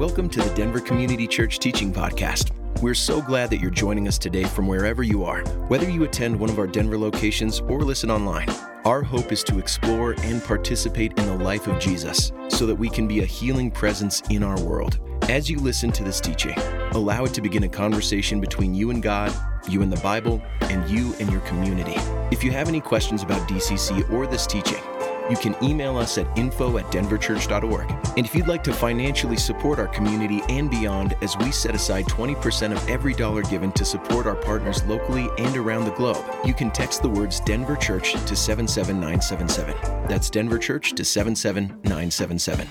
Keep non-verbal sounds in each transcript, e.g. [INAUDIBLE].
Welcome to the Denver Community Church Teaching Podcast. We're so glad that you're joining us today from wherever you are, whether you attend one of our Denver locations or listen online. Our hope is to explore and participate in the life of Jesus so that we can be a healing presence in our world. As you listen to this teaching, allow it to begin a conversation between you and God, you and the Bible, and you and your community. If you have any questions about DCC or this teaching, you can email us at info at denverchurch.org. And if you'd like to financially support our community and beyond, as we set aside 20% of every dollar given to support our partners locally and around the globe, you can text the words Denver Church to 77977. That's Denver Church to 77977.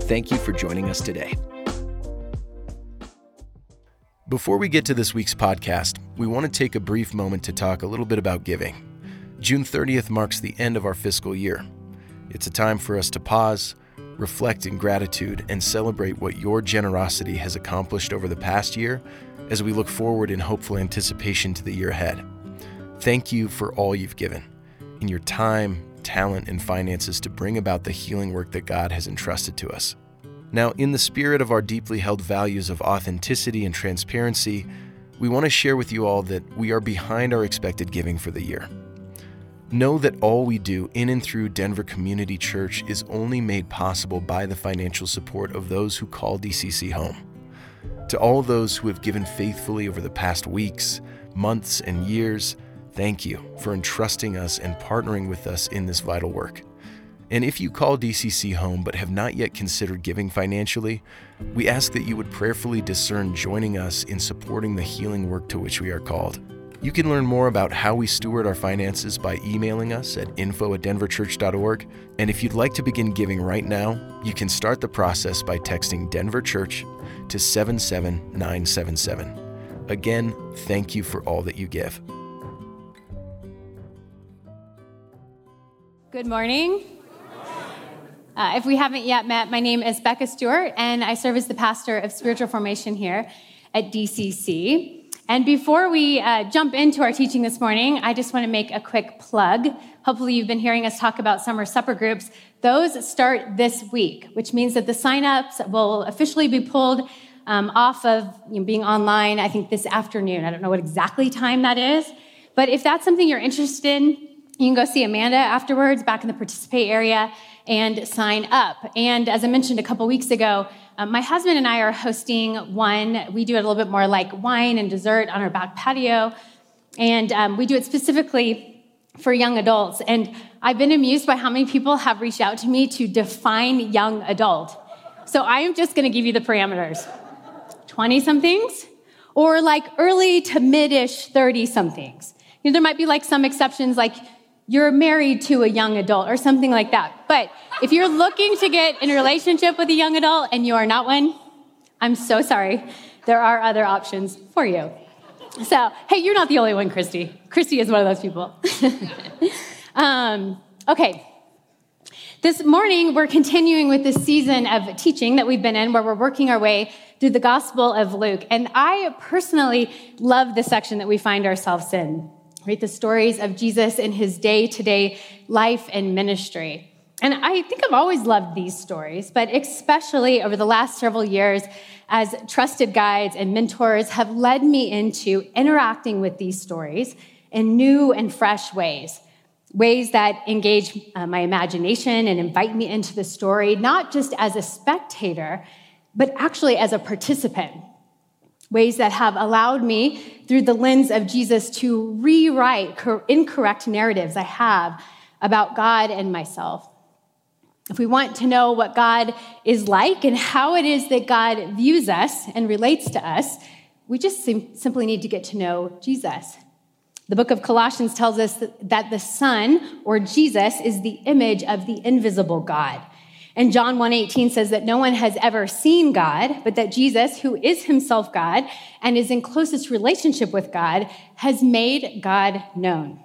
Thank you for joining us today. Before we get to this week's podcast, we want to take a brief moment to talk a little bit about giving. June 30th marks the end of our fiscal year. It's a time for us to pause, reflect in gratitude, and celebrate what your generosity has accomplished over the past year as we look forward in hopeful anticipation to the year ahead. Thank you for all you've given in your time, talent, and finances to bring about the healing work that God has entrusted to us. Now, in the spirit of our deeply held values of authenticity and transparency, we want to share with you all that we are behind our expected giving for the year. Know that all we do in and through Denver Community Church is only made possible by the financial support of those who call DCC home. To all those who have given faithfully over the past weeks, months, and years, thank you for entrusting us and partnering with us in this vital work. And if you call DCC home but have not yet considered giving financially, we ask that you would prayerfully discern joining us in supporting the healing work to which we are called. You can learn more about how we steward our finances by emailing us at info at denverchurch.org. And if you'd like to begin giving right now, you can start the process by texting Denver Church to 77977. Again, thank you for all that you give. Good morning. Uh, if we haven't yet met, my name is Bekah Stewart, and I serve as the pastor of spiritual formation here at DCC. And before we uh, jump into our teaching this morning, I just want to make a quick plug. Hopefully, you've been hearing us talk about summer supper groups. Those start this week, which means that the signups will officially be pulled um, off of you know, being online, I think this afternoon. I don't know what exactly time that is. But if that's something you're interested in, you can go see Amanda afterwards back in the participate area and sign up. And as I mentioned a couple weeks ago, um, my husband and I are hosting one. We do it a little bit more like wine and dessert on our back patio. And um, we do it specifically for young adults. And I've been amused by how many people have reached out to me to define young adult. So I am just going to give you the parameters 20 somethings or like early to mid ish 30 somethings. You know, there might be like some exceptions, like you're married to a young adult or something like that. But if you're looking to get in a relationship with a young adult and you are not one, I'm so sorry. There are other options for you. So, hey, you're not the only one, Christy. Christy is one of those people. [LAUGHS] um, okay. This morning, we're continuing with this season of teaching that we've been in where we're working our way through the Gospel of Luke. And I personally love the section that we find ourselves in right? The stories of Jesus in his day to day life and ministry. And I think I've always loved these stories, but especially over the last several years, as trusted guides and mentors have led me into interacting with these stories in new and fresh ways. Ways that engage uh, my imagination and invite me into the story, not just as a spectator, but actually as a participant ways that have allowed me, through the lens of Jesus, to rewrite incorrect narratives I have about God and myself. If we want to know what God is like and how it is that God views us and relates to us, we just simply need to get to know Jesus. The book of Colossians tells us that the Son, or Jesus, is the image of the invisible God. And John 1:18 says that no one has ever seen God, but that Jesus, who is himself God and is in closest relationship with God, has made God known.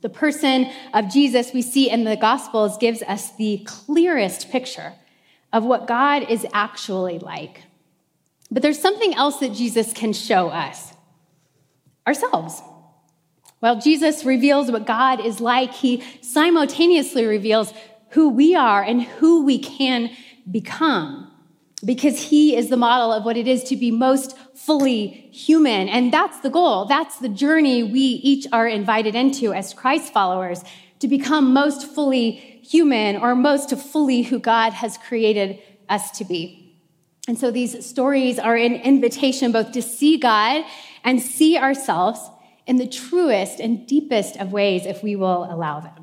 The person of Jesus we see in the Gospels gives us the clearest picture of what God is actually like. But there's something else that Jesus can show us ourselves. While Jesus reveals what God is like, he simultaneously reveals who we are and who we can become. because he is the model of what it is to be most fully human. And that's the goal. That's the journey we each are invited into as Christ followers to become most fully human or most to fully who God has created us to be. And so these stories are an invitation both to see God and see ourselves in the truest and deepest of ways if we will allow them.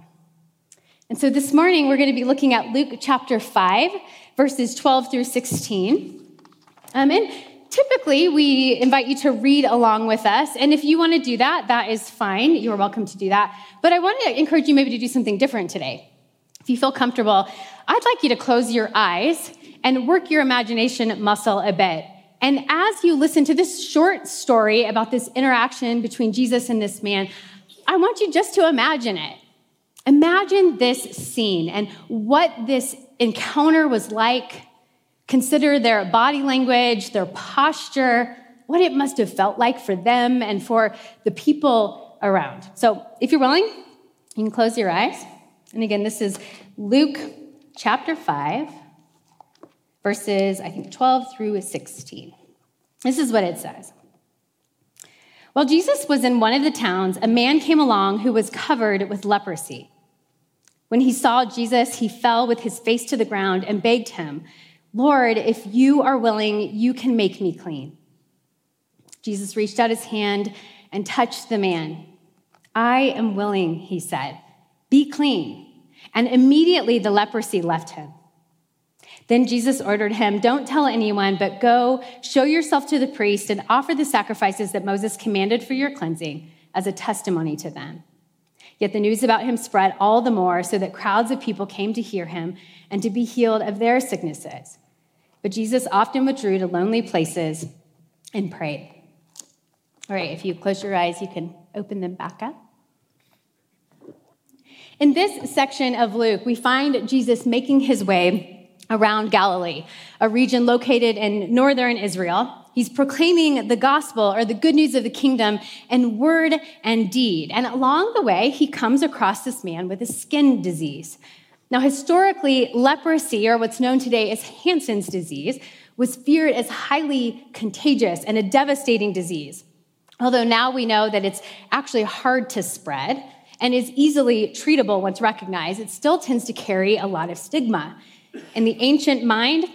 And so this morning we're going to be looking at Luke chapter 5 verses 12 through 16. Um, and typically, we invite you to read along with us. And if you want to do that, that is fine. You're welcome to do that. But I want to encourage you maybe to do something different today. If you feel comfortable, I'd like you to close your eyes and work your imagination muscle a bit. And as you listen to this short story about this interaction between Jesus and this man, I want you just to imagine it. Imagine this scene and what this encounter was like. Consider their body language, their posture, what it must have felt like for them and for the people around. So, if you're willing, you can close your eyes. And again, this is Luke chapter 5, verses, I think, 12 through 16. This is what it says. While Jesus was in one of the towns, a man came along who was covered with leprosy. When he saw Jesus, he fell with his face to the ground and begged him, Lord, if you are willing, you can make me clean. Jesus reached out his hand and touched the man. I am willing, he said. Be clean. And immediately the leprosy left him. Then Jesus ordered him, Don't tell anyone, but go, show yourself to the priest, and offer the sacrifices that Moses commanded for your cleansing as a testimony to them. Yet the news about him spread all the more, so that crowds of people came to hear him and to be healed of their sicknesses. But Jesus often withdrew to lonely places and prayed. All right, if you close your eyes, you can open them back up. In this section of Luke, we find Jesus making his way around Galilee, a region located in northern Israel. He's proclaiming the gospel or the good news of the kingdom in word and deed. And along the way, he comes across this man with a skin disease. Now, historically, leprosy, or what's known today as Hansen's disease, was feared as highly contagious and a devastating disease. Although now we know that it's actually hard to spread and is easily treatable once recognized, it still tends to carry a lot of stigma. In the ancient mind,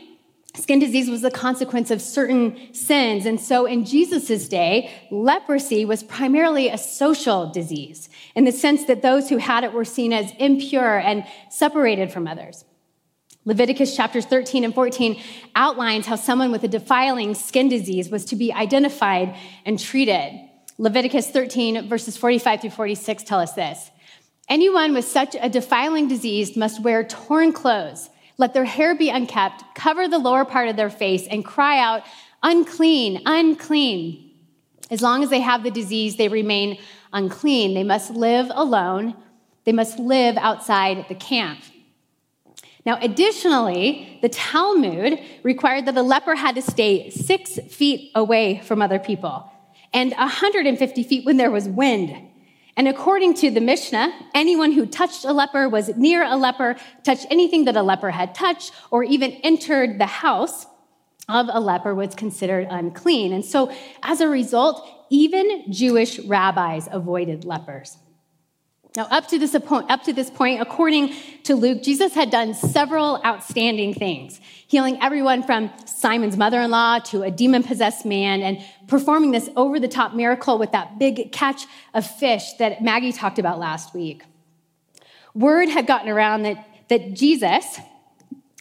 Skin disease was the consequence of certain sins. And so in Jesus' day, leprosy was primarily a social disease in the sense that those who had it were seen as impure and separated from others. Leviticus chapters 13 and 14 outlines how someone with a defiling skin disease was to be identified and treated. Leviticus 13 verses 45 through 46 tell us this. Anyone with such a defiling disease must wear torn clothes let their hair be unkept, cover the lower part of their face, and cry out, unclean, unclean. As long as they have the disease, they remain unclean. They must live alone. They must live outside the camp. Now, additionally, the Talmud required that a leper had to stay six feet away from other people and 150 feet when there was wind. And according to the Mishnah, anyone who touched a leper was near a leper, touched anything that a leper had touched, or even entered the house of a leper was considered unclean. And so, as a result, even Jewish rabbis avoided lepers. Now, up to, this, up to this point, according to Luke, Jesus had done several outstanding things, healing everyone from Simon's mother in law to a demon possessed man, and performing this over the top miracle with that big catch of fish that Maggie talked about last week. Word had gotten around that, that Jesus,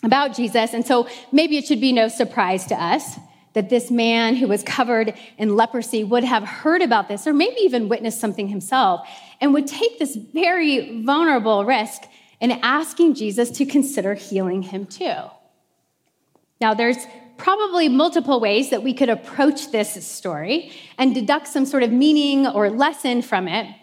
about Jesus, and so maybe it should be no surprise to us that this man who was covered in leprosy would have heard about this or maybe even witnessed something himself and would take this very vulnerable risk in asking Jesus to consider healing him too. Now, there's probably multiple ways that we could approach this story and deduct some sort of meaning or lesson from it.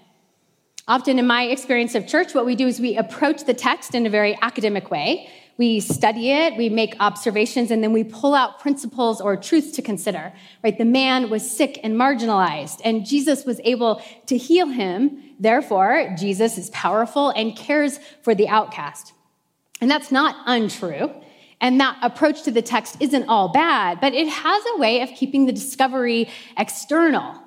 Often, in my experience of church, what we do is we approach the text in a very academic way. We study it, we make observations, and then we pull out principles or truths to consider. Right? The man was sick and marginalized, and Jesus was able to heal him. Therefore, Jesus is powerful and cares for the outcast. And that's not untrue. And that approach to the text isn't all bad, but it has a way of keeping the discovery external,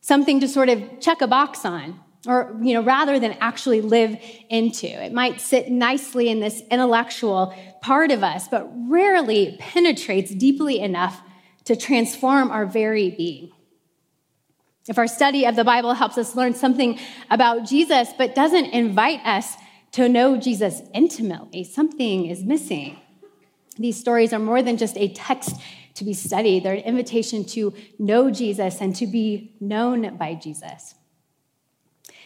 something to sort of check a box on, or, you know, rather than actually live into. It might sit nicely in this intellectual part of us, but rarely penetrates deeply enough to transform our very being. If our study of the Bible helps us learn something about Jesus, but doesn't invite us to know Jesus intimately, something is missing. These stories are more than just a text to be studied, they're an invitation to know Jesus and to be known by Jesus.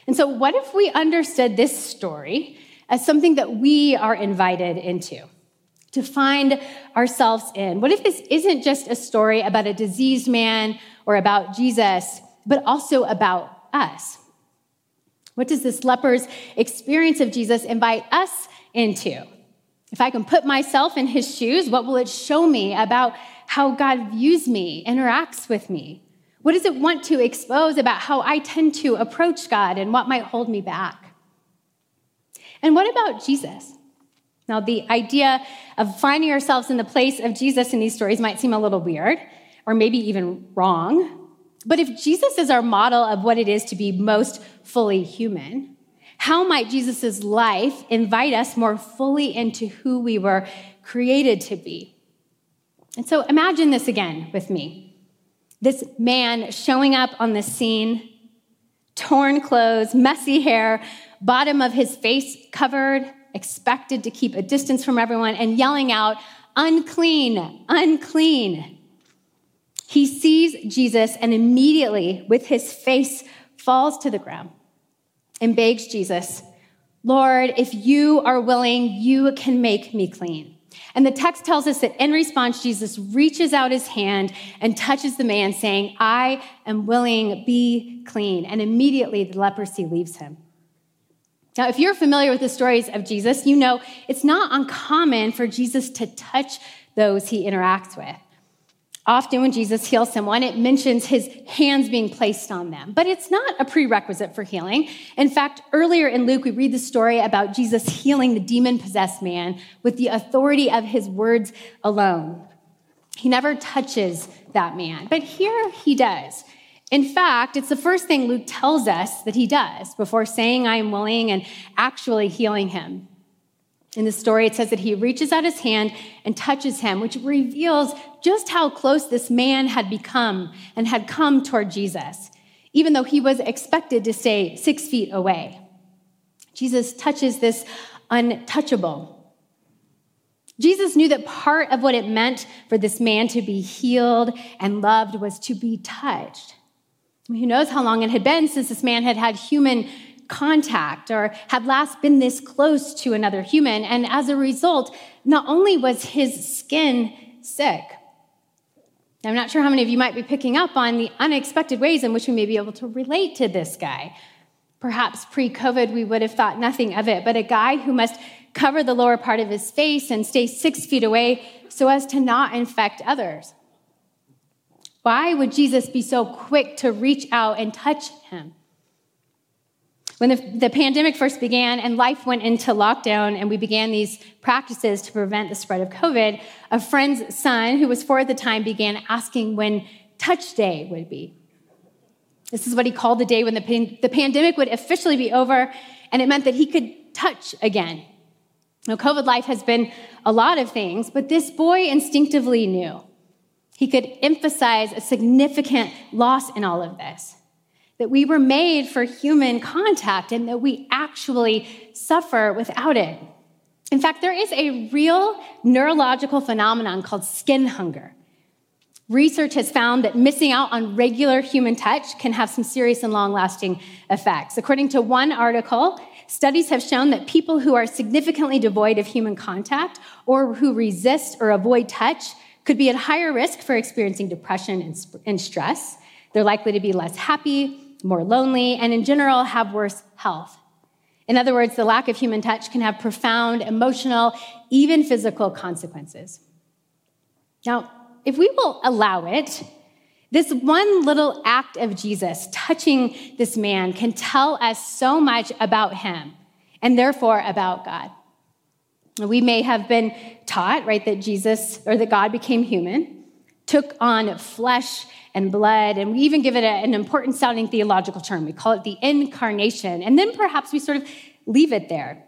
And so, what if we understood this story as something that we are invited into? To find ourselves in? What if this isn't just a story about a diseased man or about Jesus, but also about us. What does this leper's experience of Jesus invite us into? If I can put myself in his shoes, what will it show me about how God views me, interacts with me? What does it want to expose about how I tend to approach God and what might hold me back? And what about Jesus? Now, the idea of finding ourselves in the place of Jesus in these stories might seem a little weird or maybe even wrong. But if Jesus is our model of what it is to be most fully human, how might Jesus' life invite us more fully into who we were created to be? And so imagine this again with me. This man showing up on the scene, torn clothes, messy hair, bottom of his face covered, expected to keep a distance from everyone, and yelling out, unclean, unclean. He sees Jesus and immediately, with his face, falls to the ground and begs Jesus, Lord, if you are willing, you can make me clean. And the text tells us that in response, Jesus reaches out his hand and touches the man, saying, I am willing, be clean. And immediately the leprosy leaves him. Now, if you're familiar with the stories of Jesus, you know it's not uncommon for Jesus to touch those he interacts with. Often, when Jesus heals someone, it mentions his hands being placed on them, but it's not a prerequisite for healing. In fact, earlier in Luke, we read the story about Jesus healing the demon possessed man with the authority of his words alone. He never touches that man, but here he does. In fact, it's the first thing Luke tells us that he does before saying, I am willing and actually healing him. In the story, it says that he reaches out his hand and touches him, which reveals just how close this man had become and had come toward Jesus, even though he was expected to stay six feet away. Jesus touches this untouchable. Jesus knew that part of what it meant for this man to be healed and loved was to be touched. Who knows how long it had been since this man had had human contact or had last been this close to another human. And as a result, not only was his skin sick, I'm not sure how many of you might be picking up on the unexpected ways in which we may be able to relate to this guy. Perhaps pre COVID, we would have thought nothing of it, but a guy who must cover the lower part of his face and stay six feet away so as to not infect others. Why would Jesus be so quick to reach out and touch him? When the, the, pandemic first began and life went into lockdown and we began these practices to prevent the spread of COVID, a friend's son, who was four at the time, began asking when touch day would be. This is what he called the day when the, pan- the pandemic would officially be over, and it meant that he could touch again. Now, COVID life has been a lot of things, but this boy instinctively knew. He could emphasize a significant loss in all of this that we were made for human contact and that we actually suffer without it. In fact, there is a real neurological phenomenon called skin hunger. Research has found that missing out on regular human touch can have some serious and long lasting effects. According to one article, studies have shown that people who are significantly devoid of human contact or who resist or avoid touch could be at higher risk for experiencing depression and stress. They're likely to be less happy, more lonely, and in general have worse health. In other words, the lack of human touch can have profound emotional, even physical consequences. Now, if we will allow it, this one little act of Jesus touching this man can tell us so much about him and therefore about God. We may have been taught, right, that Jesus or that God became human, took on flesh and blood, and we even give it a, an important sounding theological term. We call it the incarnation. And then perhaps we sort of leave it there.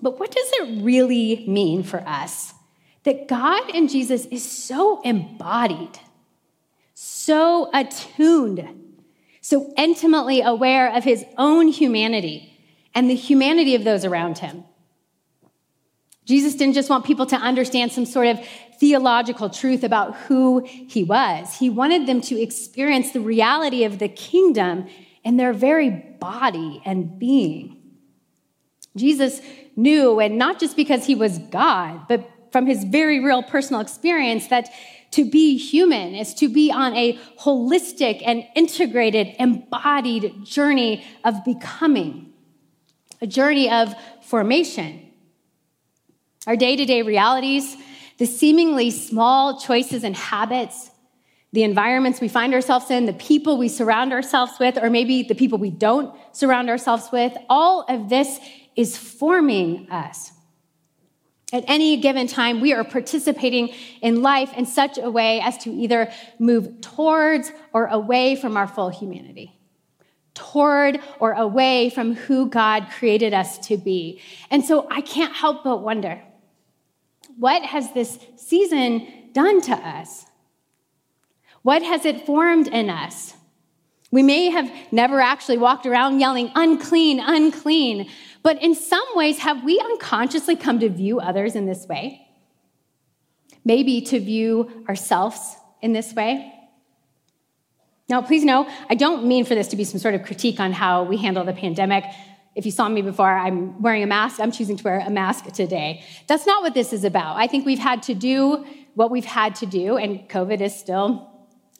But what does it really mean for us that God and Jesus is so embodied, so attuned, so intimately aware of his own humanity and the humanity of those around him? Jesus didn't just want people to understand some sort of theological truth about who he was. He wanted them to experience the reality of the kingdom in their very body and being. Jesus knew, and not just because he was God, but from his very real personal experience, that to be human is to be on a holistic and integrated, embodied journey of becoming, a journey of formation. Our day to day realities, the seemingly small choices and habits, the environments we find ourselves in, the people we surround ourselves with, or maybe the people we don't surround ourselves with, all of this is forming us. At any given time, we are participating in life in such a way as to either move towards or away from our full humanity, toward or away from who God created us to be. And so I can't help but wonder what has this season done to us? What has it formed in us? We may have never actually walked around yelling, unclean, unclean, but in some ways, have we unconsciously come to view others in this way? Maybe to view ourselves in this way? Now, please know, I don't mean for this to be some sort of critique on how we handle the pandemic. If you saw me before, I'm wearing a mask. I'm choosing to wear a mask today. That's not what this is about. I think we've had to do what we've had to do, and COVID is still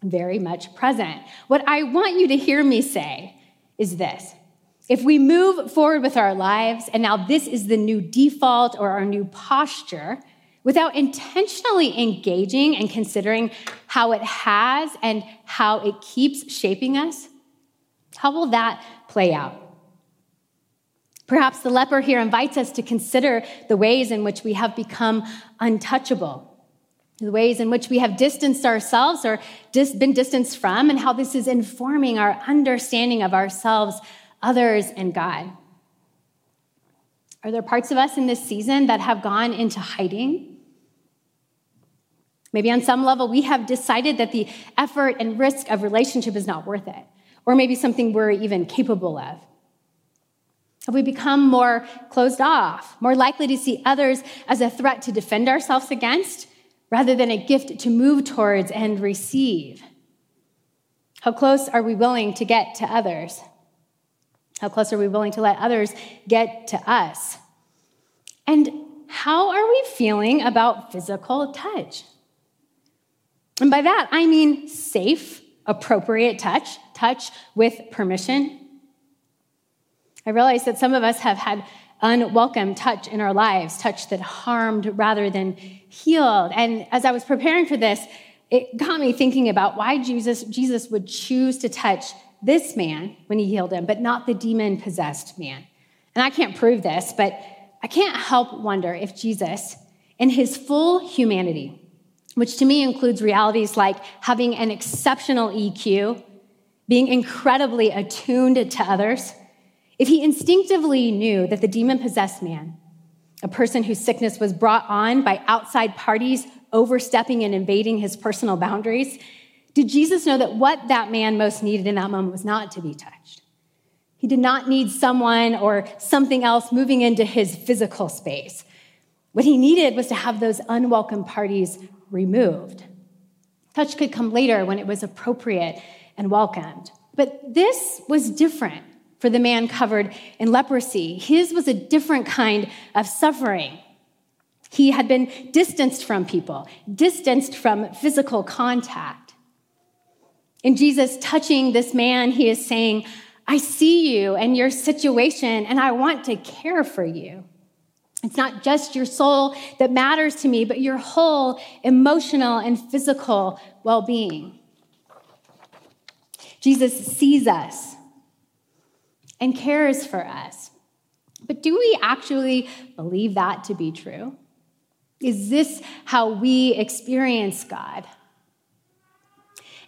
very much present. What I want you to hear me say is this if we move forward with our lives, and now this is the new default or our new posture, without intentionally engaging and considering how it has and how it keeps shaping us, how will that play out? Perhaps the leper here invites us to consider the ways in which we have become untouchable, the ways in which we have distanced ourselves or dis- been distanced from, and how this is informing our understanding of ourselves others, and God? Are there parts of us in this season that have gone into hiding? Maybe on some level, we have decided that the effort and risk of relationship is not worth it, or maybe something we're even capable of. Have we become more closed off, more likely to see others as a threat to defend ourselves against rather than a gift to move towards and receive? How close are we willing to get to others? How close are we willing to let others get to us? And how are we feeling about physical touch? And by that, I mean safe, appropriate touch, touch with permission. I realize that some of us have had unwelcome touch in our lives, touch that harmed rather than healed. And as I was preparing for this, it got me thinking about why Jesus, Jesus would choose to touch this man when he healed him, but not the demon possessed man. And I can't prove this, but I can't help wonder if Jesus, in his full humanity, which to me includes realities like having an exceptional EQ, being incredibly attuned to others, if he instinctively knew that the demon possessed man, a person whose sickness was brought on by outside parties overstepping and invading his personal boundaries, did Jesus know that what that man most needed in that moment was not to be touched? He did not need someone or something else moving into his physical space. What he needed was to have those unwelcome parties removed. Touch could come later when it was appropriate and welcomed. But this was different for the man covered in leprosy. His was a different kind of suffering. He had been distanced from people, distanced from physical contact. In Jesus touching this man, he is saying, I see you and your situation, and I want to care for you. It's not just your soul that matters to me, but your whole emotional and physical well being. Jesus sees us and cares for us. But do we actually believe that to be true? Is this how we experience God?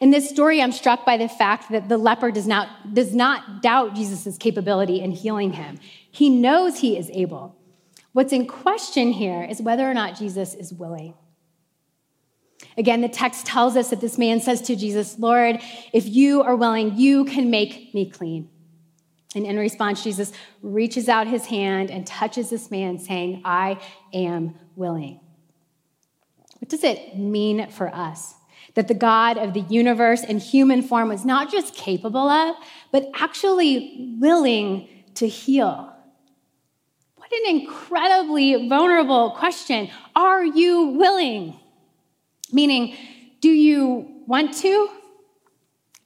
In this story, I'm struck by the fact that the leper does not, does not doubt Jesus' capability in healing him. He knows he is able. What's in question here is whether or not Jesus is willing. Again, the text tells us that this man says to Jesus, Lord, if you are willing, you can make me clean. And in response, Jesus reaches out his hand and touches this man, saying, I am willing. What does it mean for us? That the God of the universe in human form was not just capable of, but actually willing to heal. What an incredibly vulnerable question. Are you willing? Meaning, do you want to?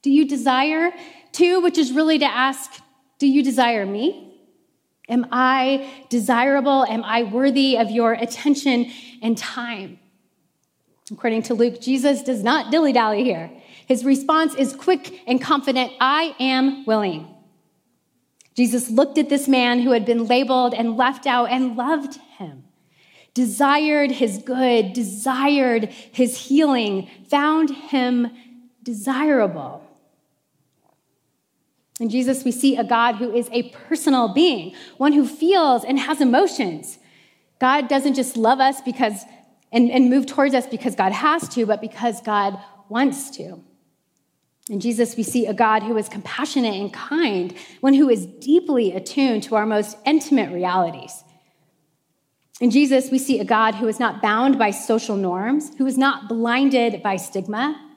Do you desire to? Which is really to ask, do you desire me? Am I desirable? Am I worthy of your attention and time? According to Luke, Jesus does not dilly dally here. His response is quick and confident I am willing. Jesus looked at this man who had been labeled and left out and loved him, desired his good, desired his healing, found him desirable. In Jesus, we see a God who is a personal being, one who feels and has emotions. God doesn't just love us because and, and move towards us because God has to, but because God wants to. In Jesus, we see a God who is compassionate and kind, one who is deeply attuned to our most intimate realities. In Jesus, we see a God who is not bound by social norms, who is not blinded by stigma,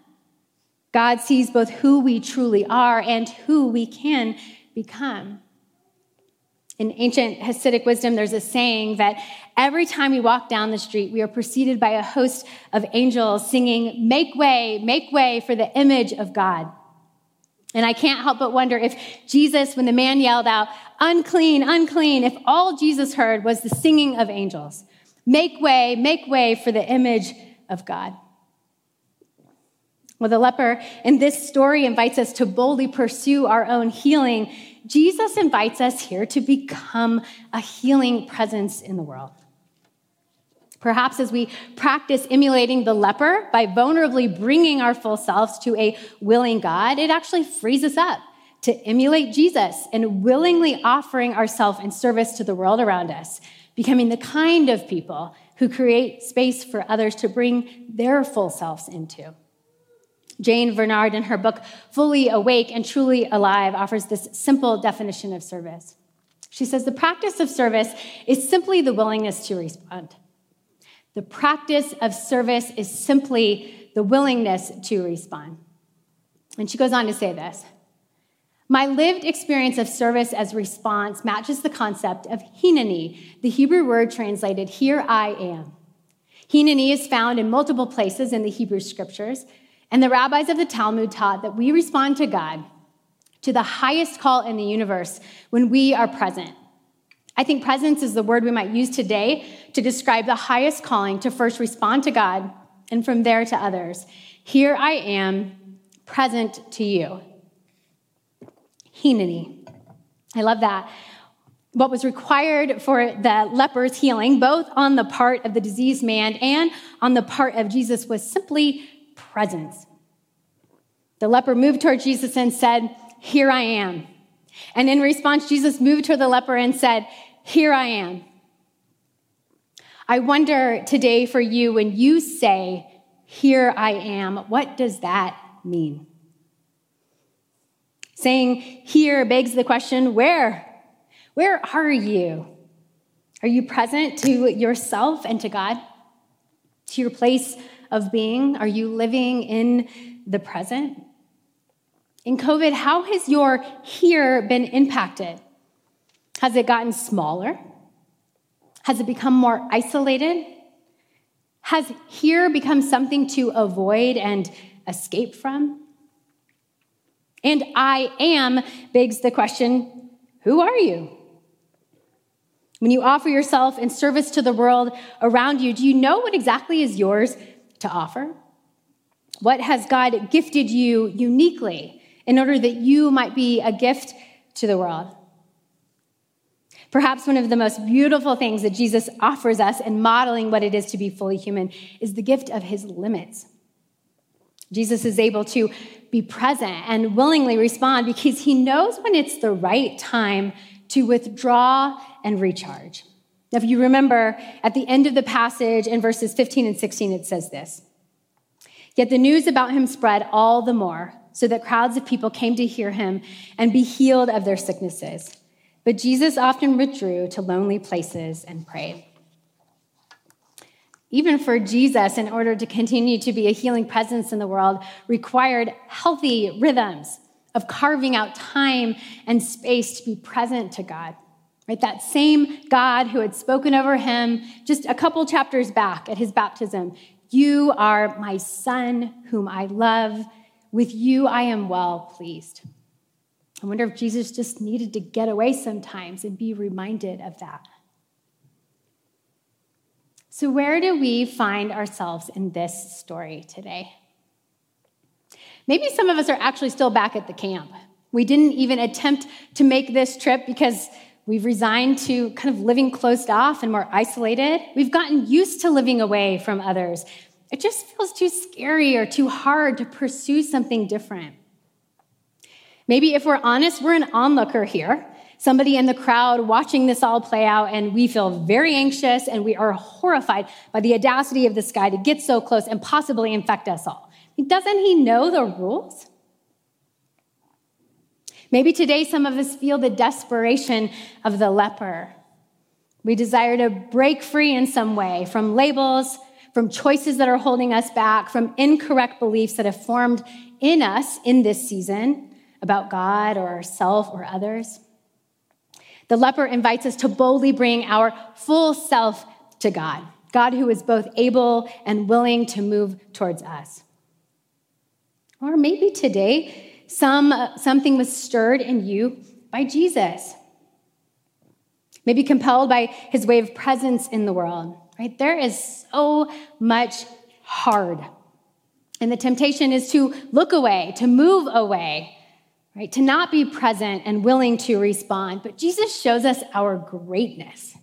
God sees both who we truly are and who we can become. In ancient Hasidic wisdom, there's a saying that every time we walk down the street, we are preceded by a host of angels singing, Make way, make way for the image of God. And I can't help but wonder if Jesus, when the man yelled out, unclean, unclean, if all Jesus heard was the singing of angels. Make way, make way for the image of God. Well, the leper in this story invites us to boldly pursue our own healing. Jesus invites us here to become a healing presence in the world. Perhaps as we practice emulating the leper by vulnerably bringing our full selves to a willing God, it actually frees us up to emulate Jesus and willingly offering ourselves in service to the world around us, becoming the kind of people who create space for others to bring their full selves into. Jane Vennard, in her book Fully Awake and Truly Alive, offers this simple definition of service. She says the practice of service is simply the willingness to respond. The practice of service is simply the willingness to respond. And she goes on to say this My lived experience of service as response matches the concept of hineni, the Hebrew word translated, here I am. Hineni is found in multiple places in the Hebrew scriptures, and the rabbis of the Talmud taught that we respond to God, to the highest call in the universe, when we are present. I think presence is the word we might use today to describe the highest calling to first respond to God and from there to others. Here I am, present to you. Hineni. I love that. What was required for the leper's healing, both on the part of the diseased man and on the part of Jesus, was simply presence. The leper moved toward Jesus and said, Here I am. And in response, Jesus moved toward the leper and said, Here I am. I wonder today for you when you say, Here I am, what does that mean? Saying here begs the question, Where? Where are you? Are you present to yourself and to God? To your place of being? Are you living in the present? In COVID, how has your here been impacted? Has it gotten smaller? Has it become more isolated? Has here become something to avoid and escape from? And I am begs the question who are you? When you offer yourself in service to the world around you, do you know what exactly is yours to offer? What has God gifted you uniquely in order that you might be a gift to the world? Perhaps one of the most beautiful things that Jesus offers us in modeling what it is to be fully human is the gift of his limits. Jesus is able to be present and willingly respond because he knows when it's the right time to withdraw and recharge. Now, if you remember at the end of the passage in verses 15 and 16, it says this Yet the news about him spread all the more, so that crowds of people came to hear him and be healed of their sicknesses. But Jesus often withdrew to lonely places and prayed. Even for Jesus, in order to continue to be a healing presence in the world, required healthy rhythms of carving out time and space to be present to God. Right? That same God who had spoken over him just a couple chapters back at his baptism. You are my son whom I love. With you I am well pleased. I wonder if Jesus just needed to get away sometimes and be reminded of that. So, where do we find ourselves in this story today? Maybe some of us are actually still back at the camp. We didn't even attempt to make this trip because we've resigned to kind of living closed off and more isolated. We've gotten used to living away from others. It just feels too scary or too hard to pursue something different. Maybe if we're honest, we're an onlooker here, somebody in the crowd watching this all play out, and we feel very anxious and we are horrified by the audacity of this guy to get so close and possibly infect us all. Doesn't he know the rules? Maybe today some of us feel the desperation of the leper. We desire to break free in some way from labels, from choices that are holding us back, from incorrect beliefs that have formed in us in this season about God or ourself or others. The leper invites us to boldly bring our full self to God, God who is both able and willing to move towards us. Or maybe today, some, uh, something was stirred in you by Jesus. Maybe compelled by his way of presence in the world, right? There is so much hard. And the temptation is to look away, to move away, right? To not be present and willing to respond. But Jesus shows us our greatness,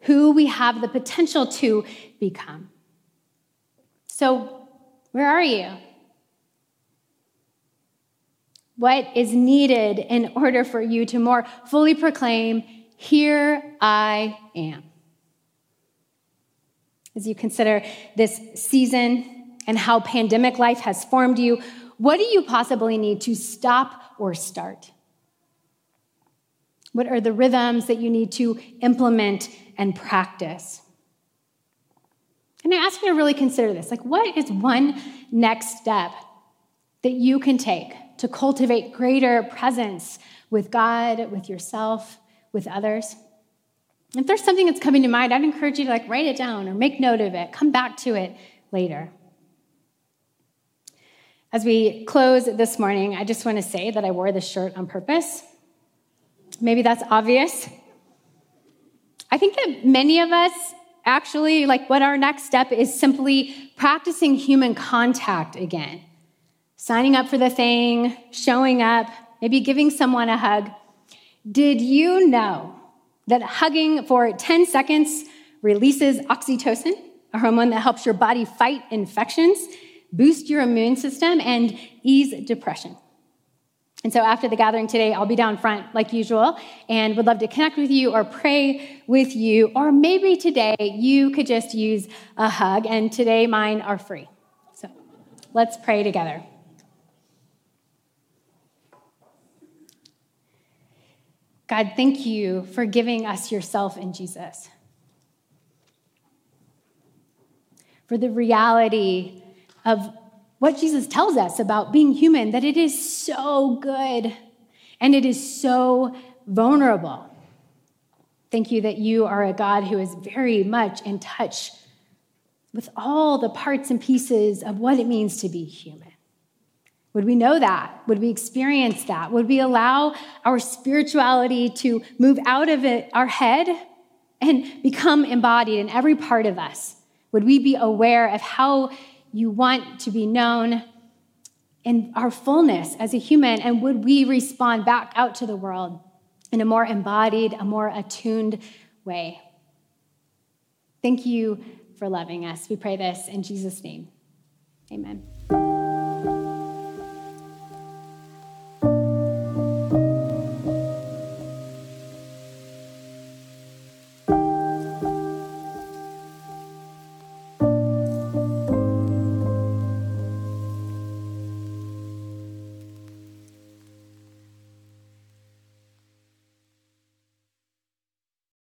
who we have the potential to become. So, where are you? What is needed in order for you to more fully proclaim, Here I am? As you consider this season and how pandemic life has formed you, what do you possibly need to stop or start? What are the rhythms that you need to implement and practice? And I ask you to really consider this. Like, what is one next step that you can take to cultivate greater presence with God, with yourself, with others? If there's something that's coming to mind, I'd encourage you to like write it down or make note of it. Come back to it later. As we close this morning, I just want to say that I wore this shirt on purpose. Maybe that's obvious. I think that many of us actually, like, what our next step is simply practicing human contact again. Signing up for the thing, showing up, maybe giving someone a hug. Did you know that hugging for 10 seconds releases oxytocin, a hormone that helps your body fight infections? boost your immune system, and ease depression. And so after the gathering today, I'll be down front like usual and would love to connect with you or pray with you. Or maybe today you could just use a hug, and today mine are free. So let's pray together. God, thank you for giving us yourself in Jesus. For the reality of what Jesus tells us about being human, that it is so good and it is so vulnerable. Thank you that you are a God who is very much in touch with all the parts and pieces of what it means to be human. Would we know that? Would we experience that? Would we allow our spirituality to move out of it, our head and become embodied in every part of us? Would we be aware of how you want to be known in our fullness as a human? And would we respond back out to the world in a more embodied, a more attuned way. Thank you for loving us. We pray this in Jesus' name. Amen.